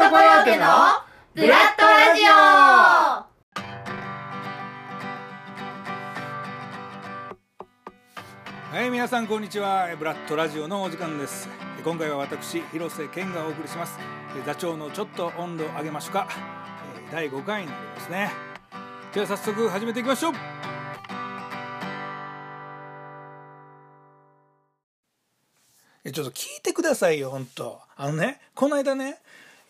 トコヨーテのブラッドラジオ。はい皆さんこんにちは。ブラッドラジオのお時間です。今回は私広瀬健がお送りします。座長のちょっと温度上げましょうか。第5回になりますね。では早速始めていきましょう。ちょっと聞いてくださいよ本当。あのねこの間ね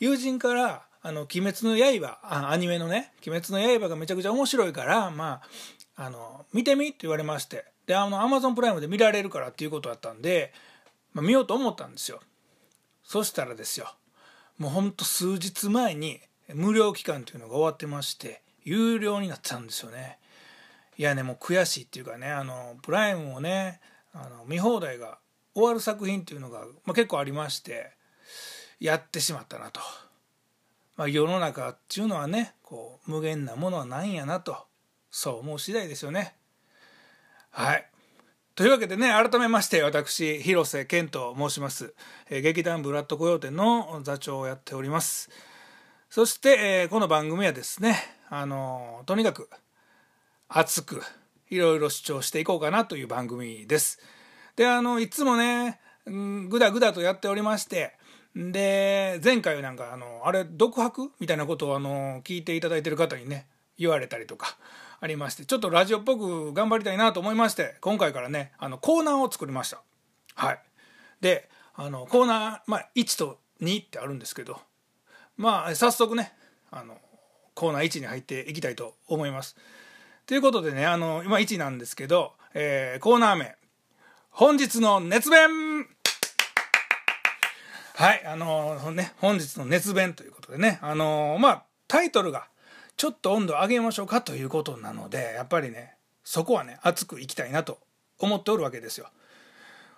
友人から「あの鬼滅の刃」あアニメのね「鬼滅の刃」がめちゃくちゃ面白いからまああの見てみって言われまして。であのアマゾンプライムで見られるからっていうことだったんで、まあ、見ようと思ったんですよ。そしたらですよもうほんと数日前に無料期間というのが終わってまして有料になっちゃうんですよね。いやねもう悔しいっていうかねあのプライムをねあの見放題が終わる作品っていうのが、まあ、結構ありましてやってしまったなと、まあ、世の中っていうのはねこう無限なものはないんやなと。そう思う次第ですよね。はい。というわけでね改めまして私広瀬健と申します、えー、劇団ブラッドコヨーテの座長をやっております。そして、えー、この番組はですねあのー、とにかく熱くいろいろ主張していこうかなという番組です。であのいつもねぐだぐだとやっておりましてで前回なんかあのあれ独白？みたいなことをあの聞いていただいてる方にね言われたりとかありましてちょっとラジオっぽく頑張りたいなと思いまして今回からねあのコーナーを作りました。はい。であのコーナー、まあ、1と2ってあるんですけどまあ早速ねあのコーナー1に入っていきたいと思います。ということでねあの今1なんですけど、えー、コーナー名「本日の熱弁」はいあのね本日の熱弁ということでねあのまあタイトルがちょっと温度上げましょうかということなのでやっぱりねそこはね熱くいきたいなと思っておるわけですよ。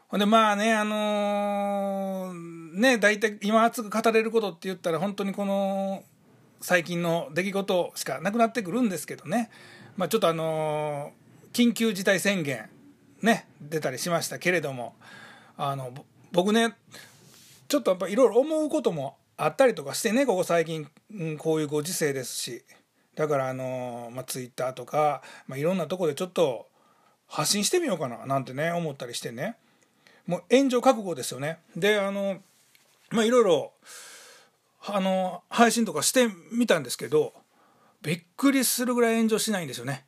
ほんでまあねあのー、ね大体今熱く語れることって言ったら本当にこの最近の出来事しかなくなってくるんですけどね、まあ、ちょっとあの、緊急事態宣言ね出たりしましたけれどもあの僕ねちょっとやっぱいろいろ思うこともあったりとかしてねここ最近、こういうご時世ですし。だからあの、まあ、ツイッターとか、まあ、いろんなとこでちょっと発信してみようかななんてね思ったりしてね。もう炎上覚悟ですよね。であのまあいろいろあの配信とかしてみたんですけどびっくりするぐらい炎上しないんですよね。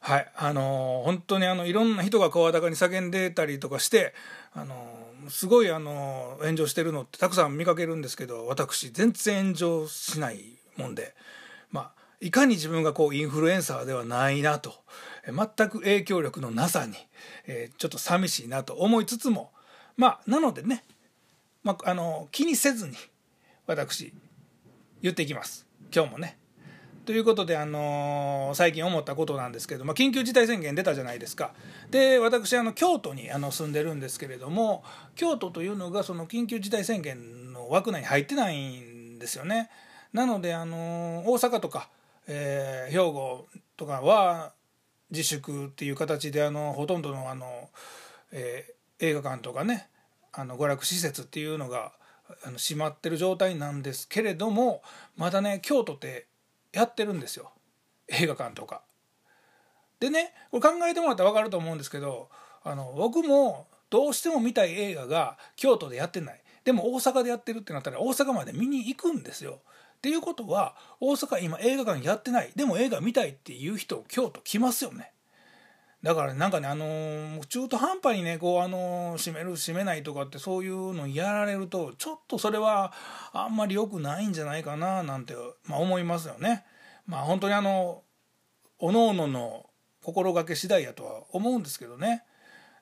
はいあの本当にあのいろんな人が声高に叫んでたりとかしてあのすごいあの炎上してるのってたくさん見かけるんですけど私全然炎上しないもんでまあいかに自分がこうインフルエンサーではないなと全く影響力のなさに、え、ちょっと寂しいなと思いつつもまあなのでね、まあ、あの気にせずに私言っていきます今日もね。ということで、あのー、最近思ったことなんですけど、まあ、緊急事態宣言出たじゃないですか。で私あの京都にあの住んでるんですけれども京都というのがその緊急事態宣言の枠内に入ってないんですよね。なので、あのー、大阪とかえー、兵庫とかは自粛っていう形であのほとんどのあの、えー、映画館とかねあの娯楽施設っていうのがあの閉まってる状態なんですけれどもまだね京都ってやってるんですよ映画館とか。でねこれ考えてもらったら分かると思うんですけどあの僕もどうしても見たい映画が京都でやってないでも大阪でやってるってなったら大阪まで見に行くんですよ。っていうことは大阪今映画館やってないでも映画見たいっていう人京都来ますよねだからなんかねあのー、中途半端にねこうあのー、閉める閉めないとかってそういうのやられるとちょっとそれはあんまり良くないんじゃないかななんて、まあ、思いますよね。まあ本当にあのおのおのの心がけ次第やとは思うんですけどね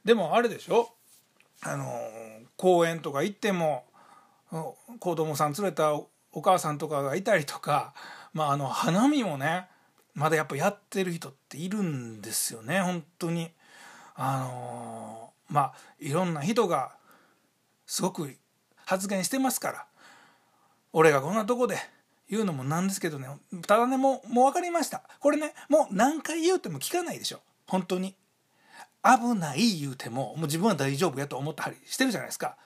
でもあれでしょ？あの公園とか行っても子供さん連れたお母さんとかがいたりとか、まあ、あの花見もねまだやっぱやってる人っているんですよね本当に。あのー、まあいろんな人がすごく発言してますから俺がこんなとこで言うのもなんですけどねただねもうもう分かりましたこれねもう何回言うても聞かないでしょ本当に危ない言うてももう自分は大丈夫やと思ったりしてるじゃないですか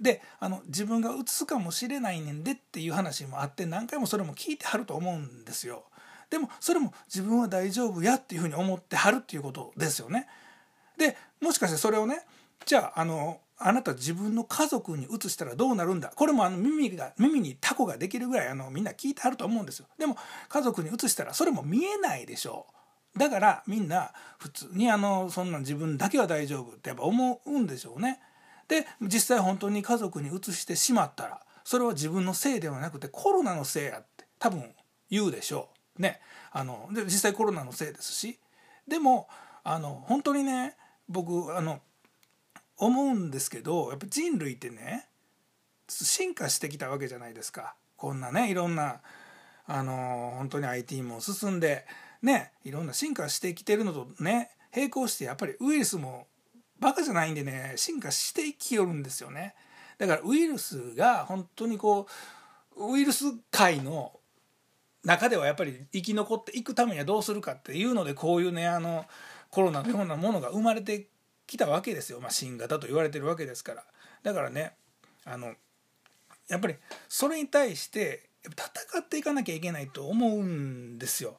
であの自分がうつすかもしれないねんでっていう話もあって何回もそれも聞いてはると思うんですよ。でもそれも自分は大丈夫やっていうふうに思ってはるっていうことですよね。でもしかしてそれをねじゃああのあなた自分の家族に移したらどうなるんだ？これもあの耳が耳にタコができるぐらいあのみんな聞いてはると思うんですよ。でも家族に移したらそれも見えないでしょう。だからみんな普通にあのそんな自分だけは大丈夫ってやっぱ思うんでしょうね。で実際本当に家族に移してしまったらそれは自分のせいではなくてコロナのせいやって多分言うでしょう。ねあので実際コロナのせいですしでもあの本当にね僕あの思うんですけどやっぱ人類ってね進化してきたわけじゃないですか。こんなねいろんなあの本当に IT も進んでねいろんな進化してきてるのとね並行してやっぱりウイルスもバカじゃないんでね進化していきよるんですよね。だからウイルスが本当にこうウイルス界の中ではやっぱり生き残っていくためにはどうするかっていうのでこういうねあのコロナのようなものが生まれてきたわけですよ、まあ、新型と言われてるわけですから。だからねあのやっぱりそれに対して戦っていかなきゃいけないと思うんですよ。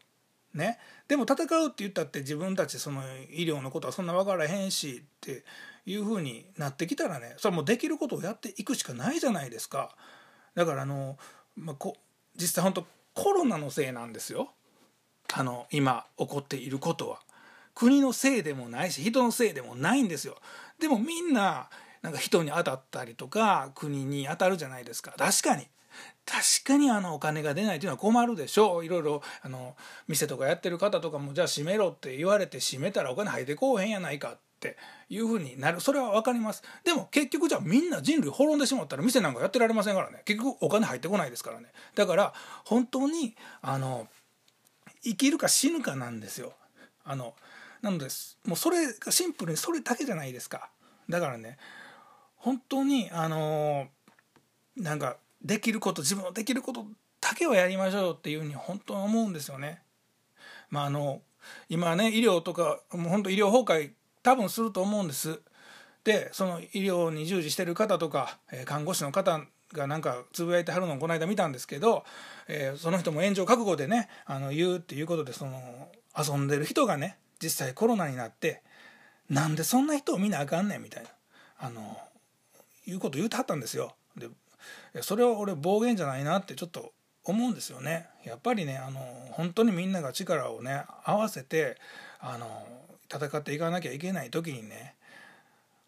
ね、でも戦うって言ったって自分たちその医療のことはそんな分からへんしっていうふうになってきたらねそれはもうできることをやっていくしかないじゃないですか。だからあの、まあ、こ実際本当コロナのせいなんですよ。あの今起こっていることは。国のせいでもないし人のせいでもないんですよ。でもみんななんか人に当たったりとか国に当たるじゃないですか。確かに。確かにあのお金が出ないというのは困るでしょう。いろいろあの店とかやってる方とかもじゃあ閉めろって言われて閉めたらお金入ってこうへんやないか。っていうふうになる。それは分かります。でも結局じゃあみんな人類滅んでしまったら店なんかやってられませんからね。結局お金入ってこないですからね。だから本当にあの生きるか死ぬかなんですよ。あのなのでもうそれがシンプルにそれだけじゃないですか。だからね本当にあの、なんかできること自分のできることだけはやりましょうっていうふうに本当に思うんですよね。まああの今ね医療とかもう本当医療崩壊多分すると思うんです。でその医療に従事してる方とか、え看護師の方がなんかつぶやいてはるのをこの間見たんですけど、えー、その人も炎上覚悟でねあの言うっていうことでその遊んでる人がね実際コロナになってなんでそんな人を見なあかんねんみたいなあのいうこと言うてはったんですよ。でそれは俺暴言じゃないなってちょっと思うんですよね。やっぱりねあの本当にみんなが力をね合わせてあの戦っていかなきゃいけない時にね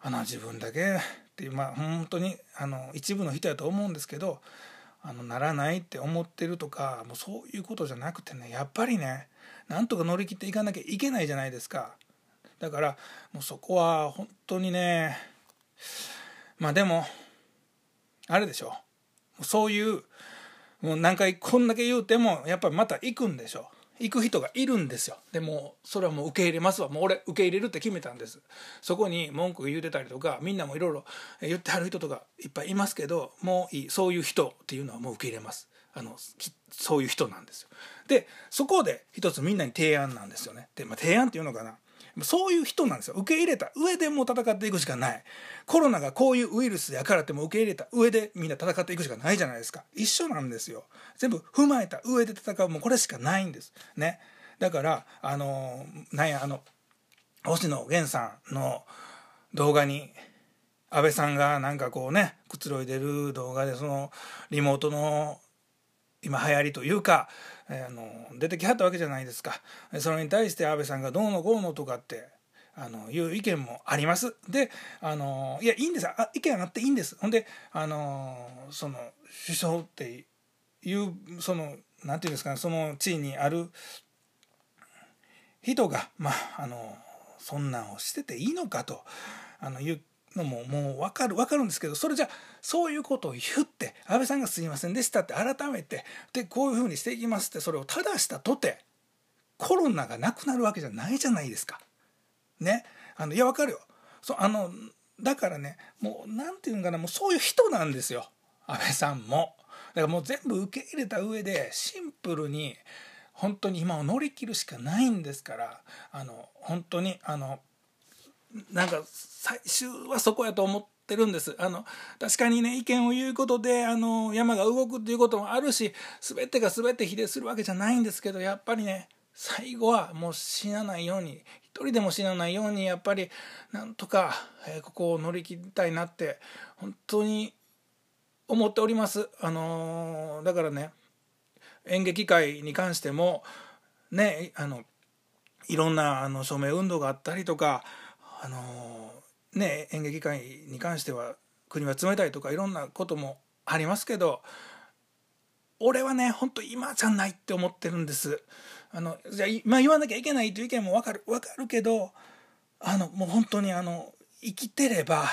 あの自分だけっていうまあ本当にあの一部の人やと思うんですけどあのならないって思ってるとかもうそういうことじゃなくてねやっぱりねなんとか乗り切っていかなきゃいけないじゃないですか。だからもうそこは本当にねまあでもあれでしょ。そういうもう何回こんだけ言うてもやっぱりまた行くんでしょ。行く人がいるんですよ。でもそれはもう受け入れますわ。もう俺受け入れるって決めたんです。そこに文句言うてたりとかみんなもいろいろ言ってはる人とかいっぱいいますけどもういい。そういう人っていうのはもう受け入れます。あのそういう人なんですよ。でそこで一つみんなに提案なんですよね。で、まあ、提案っていうのかな。そういう人なんですよ。受け入れた上でもう戦っていくしかない。コロナがこういうウイルスやからっても受け入れた上でみんな戦っていくしかないじゃないですか。一緒なんですよ。全部踏まえた上で戦うもうこれしかないんです。ね。だからあのなんやあの星野源さんの動画に安倍さんがなんかこうねくつろいでる動画でそのリモートの今流行りというか、えー、あの出てきはったわけじゃないですか。それに対して安倍さんがどうのこうのとかってあのいう意見もあります。であのいやいいんです。あ意見あっていいんです。ほんであのその首相っていうそのなんていうんですかねその地位にある人がまああのそんなんをしてていいのかとあの言のももう分かる分かるんですけどそれじゃそういうことを言って安倍さんが「すいませんでした」って改めてでこういうふうにしていきますってそれを正したとてコロナがなくなるわけじゃないじゃないですか。ねあのいや分かるよそあのだからねもう何て言うんかなもうそういう人なんですよ安倍さんも。だからもう全部受け入れた上でシンプルに本当に今を乗り切るしかないんですからあの本当にあのなんか最終はそこやと思ってるんですあの確かにね意見を言うことであの山が動くっていうこともあるし全てが全て否定するわけじゃないんですけどやっぱりね最後はもう死なないように一人でも死なないようにやっぱりなんとか、え、ここを乗り切りたいなって本当に思っております。あのー、だからね演劇界に関してもねあのいろんなあの署名運動があったりとかあのね演劇界に関しては国は冷たいとかいろんなこともありますけど俺はねほんと今じゃないって思ってるんです。あのじゃあ今言わなきゃいけないという意見も分かる分かるけどあのもう本当にあの生きてれば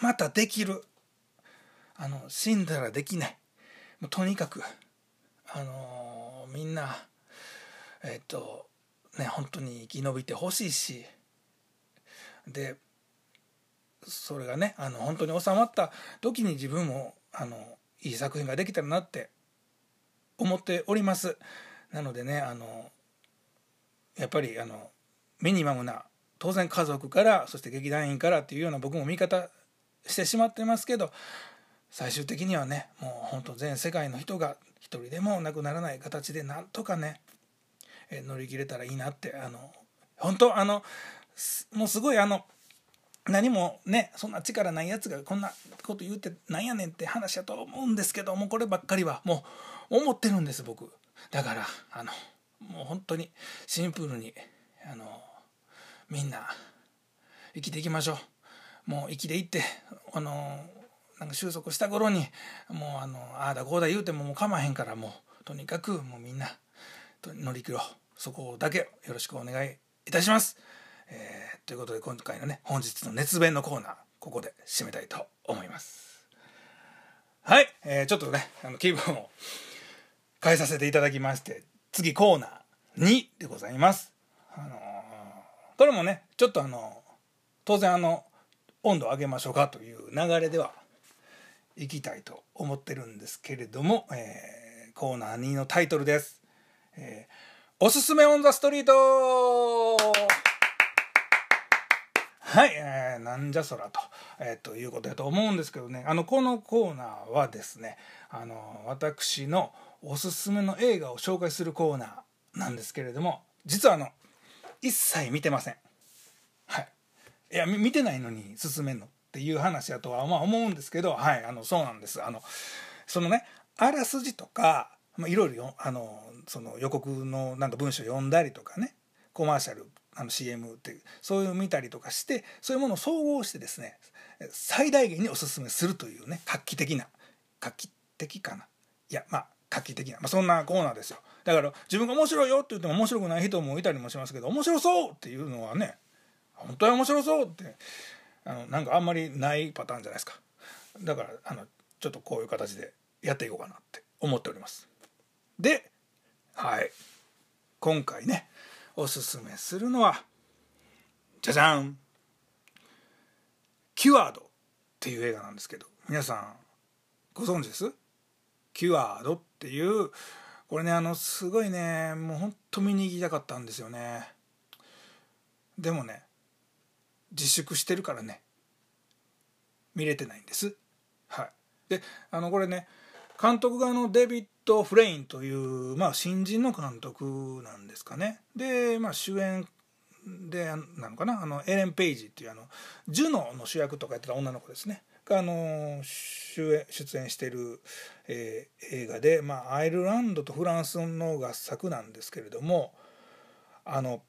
またできる。あの死んだらできない。もうとにかくあのみんなえっとね本当に生き延びてほしいしでそれがねあの本当に収まった時に自分もあのいい作品ができたらなって思っております。なのでねあのやっぱりあのミニマムな当然家族からそして劇団員からっていうような僕も見方してしまってますけど最終的にはねもう本当全世界の人が一人でも亡くならない形でなんとかね乗り切れたらいいなってあの本当あのもうすごいあの何もねそんな力ないやつがこんなこと言うてなんやねんって話やと思うんですけどもこればっかりはもう思ってるんです僕。だからあのもう本当にシンプルにあのみんな生きていきましょう。もう生きていってあのなんか収束した頃にもうあのああだこうだ言うてももうかまへんからもうとにかくもうみんな乗り切ろう。そこだけよろしくお願いいたします。えー、ということで今回のね本日の熱弁のコーナーここで締めたいと思います。はい、えー、ちょっとねあの気分を変えさせていただきまして次コーナー2でございます。あのー、これもねちょっとあの当然あの温度を上げましょうかという流れではいきたいと思ってるんですけれども、えー、コーナー2のタイトルです、えー、おすすめオンザストリートはい、えー、なんじゃそらと、えー、ということだと思うんですけどね。あのこのコーナーはですねあの私のおすすめの映画を紹介するコーナーなんですけれども実はあの一切見てません。はい。いや見てないのに進めんのっていう話やとはまあ思うんですけどはいあのそうなんです。あのそのねあらすじとかいろいろあのその予告のなんか文章読んだりとかねコマーシャルあの CM っていうそういうの見たりとかしてそういうものを総合してですね最大限におすすめするというね画期的な画期的かな。いやまあ画期的な、まあ、そんなコーナーですよ。だから自分が面白いよって言っても面白くない人もいたりもしますけど面白そうっていうのはね本当に面白そうってあのなんかあんまりないパターンじゃないですか。だからあのちょっとこういう形でやっていこうかなって思っております。ではい。今回ねおすすめするのはじゃじゃんキュアードっていう映画なんですけど皆さんご存知です？キュアードっていうこれねあのすごいねもうほんと見に行きたかったんですよね。でもね自粛してるからね見れてないんです。はい。であのこれね監督があのデビッド・フレインという、まあ、新人の監督なんですかね。で、まあ、主演でなのかなあのエレン・ペイジっていうあのジュノの主役とかやってた女の子ですね。があの出演出演してる、えー、映画で、まあ、アイルランドとフランスの合作なんですけれどもあの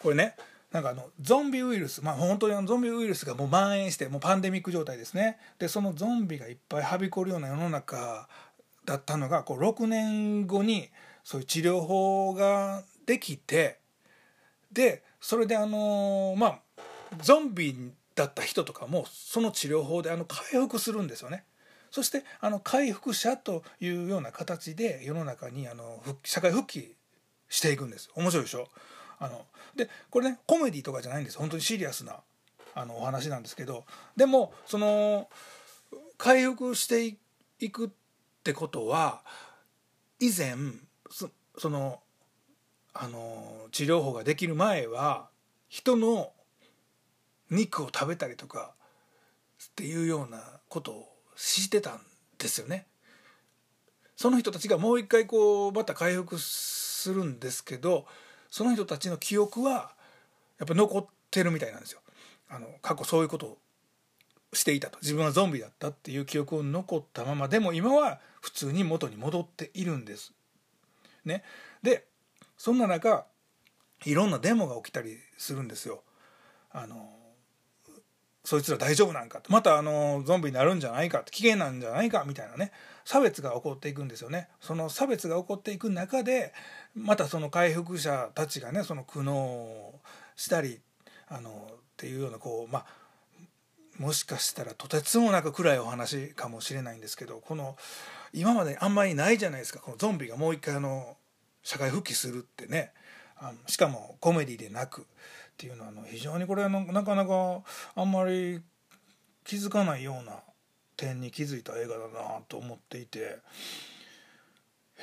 これねなんかあのゾンビウイルスまあ本当にあのゾンビウイルスがもう蔓延してもうパンデミック状態ですね。でそのゾンビがいっぱいはびこるような世の中だったのがこう6年後にそういう治療法ができてでそれであのまあゾンビだった人とかもその治療法であの回復するんですよね。そしてあの回復者というような形で世の中にあの社会復帰していくんです面白いでしょ？あのでこれねコメディとかじゃないんです本当にシリアスなあのお話なんですけど。でもその回復していくってことは以前そのあの治療法ができる前は人の肉を食べたりとかっていうようなことをしてたんですよね。その人たちがもう一回こうまた回復するんですけどその人たちの記憶はやっぱ残ってるみたいなんですよ。あの過去そういうことしていたと自分はゾンビだったっていう記憶を残ったままでも今は普通に元に戻っているんです。ね、でそんな中いろんなデモが起きたりするんですよ。あのそいつら大丈夫なんかまたあのゾンビになるんじゃないか危険なんじゃないかみたいなね差別が起こっていくんですよね。その差別が起こっていく中でまたその回復者たちがねその苦悩したりあのっていうようなこうまあもしかしたらとてつもなく暗いお話かもしれないんですけどこの今まであんまりないじゃないですか。このゾンビがもう一回あの社会復帰するってね。あのしかもコメディでなくっていうのはあの非常にこれのなかなかあんまり気づかないような点に気づいた映画だなと思っていて。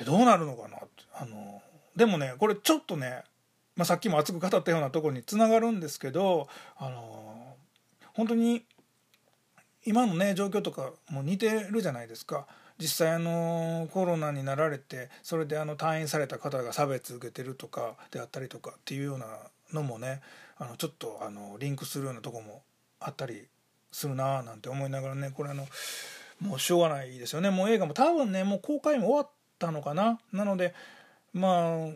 えどうなるのかなあのでもねこれちょっとね、まあ、さっきも熱く語ったようなところにつながるんですけどあの本当に今のね状況とかも似てるじゃないですか。実際あのコロナになられてそれであの退院された方が差別受けてるとかであったりとかっていうようなのもねあのちょっとあのリンクするようなとこもあったりするなーなんて思いながらねこれあのもうしょうがないですよねもう映画も多分ねもう公開も終わったのかななのでまあ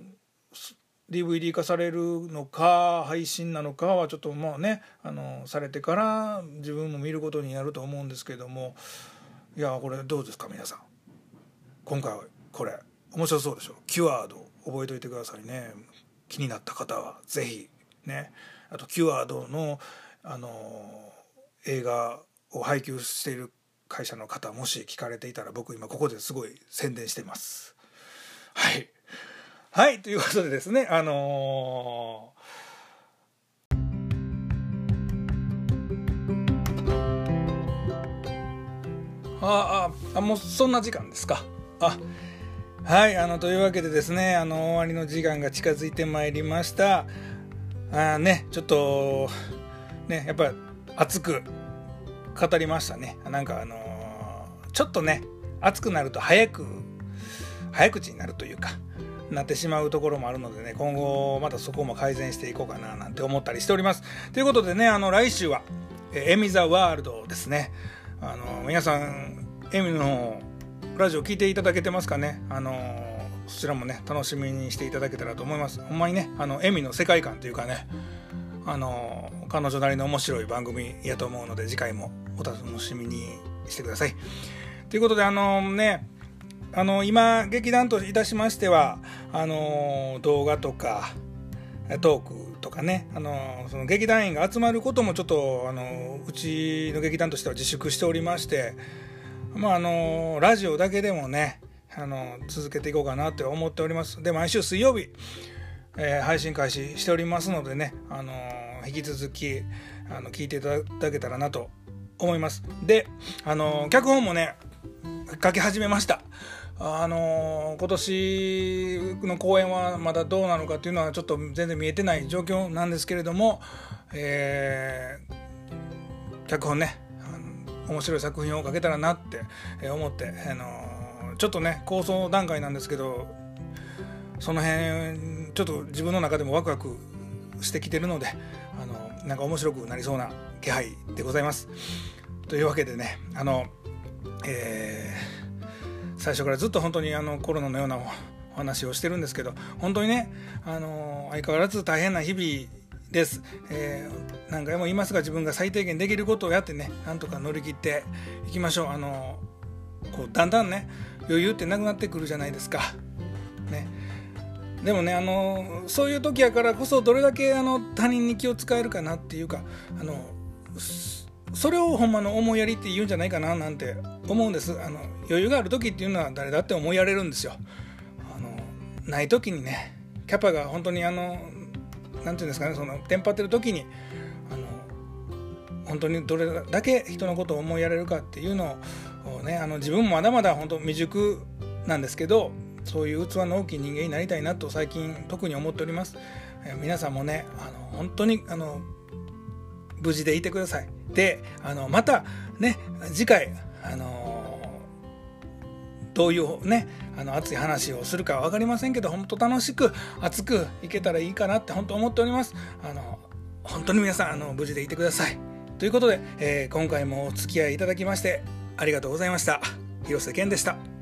DVD 化されるのか配信なのかはちょっとまあねあのされてから自分も見ることになると思うんですけども。いやこれどうですか皆さん。今回はこれ。面白そうでしょ。キュアード覚えておいてくださいね。気になった方は是非ね。あとキュアードのあの映画を配給している会社の方もし聞かれていたら僕今ここですごい宣伝してます。はい。はいということでですねあのーああもうそんな時間ですか。あはいあのというわけでですねあの終わりの時間が近づいてまいりました。あねちょっとねやっぱ熱く語りましたね。なんかあのー、ちょっとね熱くなると早く早口になるというか。なってしまうところもあるのでね今後またそこも改善していこうかななんて思ったりしております。ということでねあの来週は「エミ・ザ・ワールド」ですね。あの皆さんエミのラジオ聞いていただけてますかね？あのそちらもね楽しみにしていただけたらと思います。ほんまにねあのエミの世界観というかねあの彼女なりの面白い番組やと思うので次回もお楽しみにしてください。ということであのねあの今劇団といたしましてはあの動画とかトークとかねあのその劇団員が集まることもちょっとあのうちの劇団としては自粛しておりましてまああのラジオだけでもねあの続けていこうかなって思っております。で毎週水曜日、えー、配信開始しておりますのでねあの引き続きあの聞いていただけたらなと思います。であの脚本もね書き始めましたあの今年の公演はまだどうなのかっていうのはちょっと全然見えてない状況なんですけれども、えー、脚本ね面白い作品を書けたらなって思って、あのちょっとね構想段階なんですけどその辺ちょっと自分の中でもワクワクしてきてるのであのなんか面白くなりそうな気配でございます。というわけでねあの、えー最初からずっと本当にあのコロナのようなお話をしてるんですけど本当にねあの相変わらず大変な日々です、えー、何回も言いますが自分が最低限できることをやってねなんとか乗り切っていきましょう。あのこうだんだんね余裕ってなくなってくるじゃないですか。ね。でもねあのそういう時やからこそどれだけあの他人に気を使えるかなっていうかあのそれをほんまの思いやりって言うんじゃないかななんて思うんです。あの余裕がある時っていうのは誰だって思いやれるんですよ。あのない時にねキャパが本当にあの何て言うんですかねそのテンパってる時にあの本当にどれだけ人のことを思いやれるかっていうのをねあの自分もまだまだ本当未熟なんですけどそういう器の大きい人間になりたいなと最近特に思っております。え皆さんもねあの本当にあの無事でいてください。であのまたね次回あのどういうねあの熱い話をするかは分かりませんけど本当楽しく熱くいけたらいいかなって本当思っております。あの本当に皆さんあの無事でいてください。ということで、えー、今回もお付き合いいただきましてありがとうございました。広瀬健でした。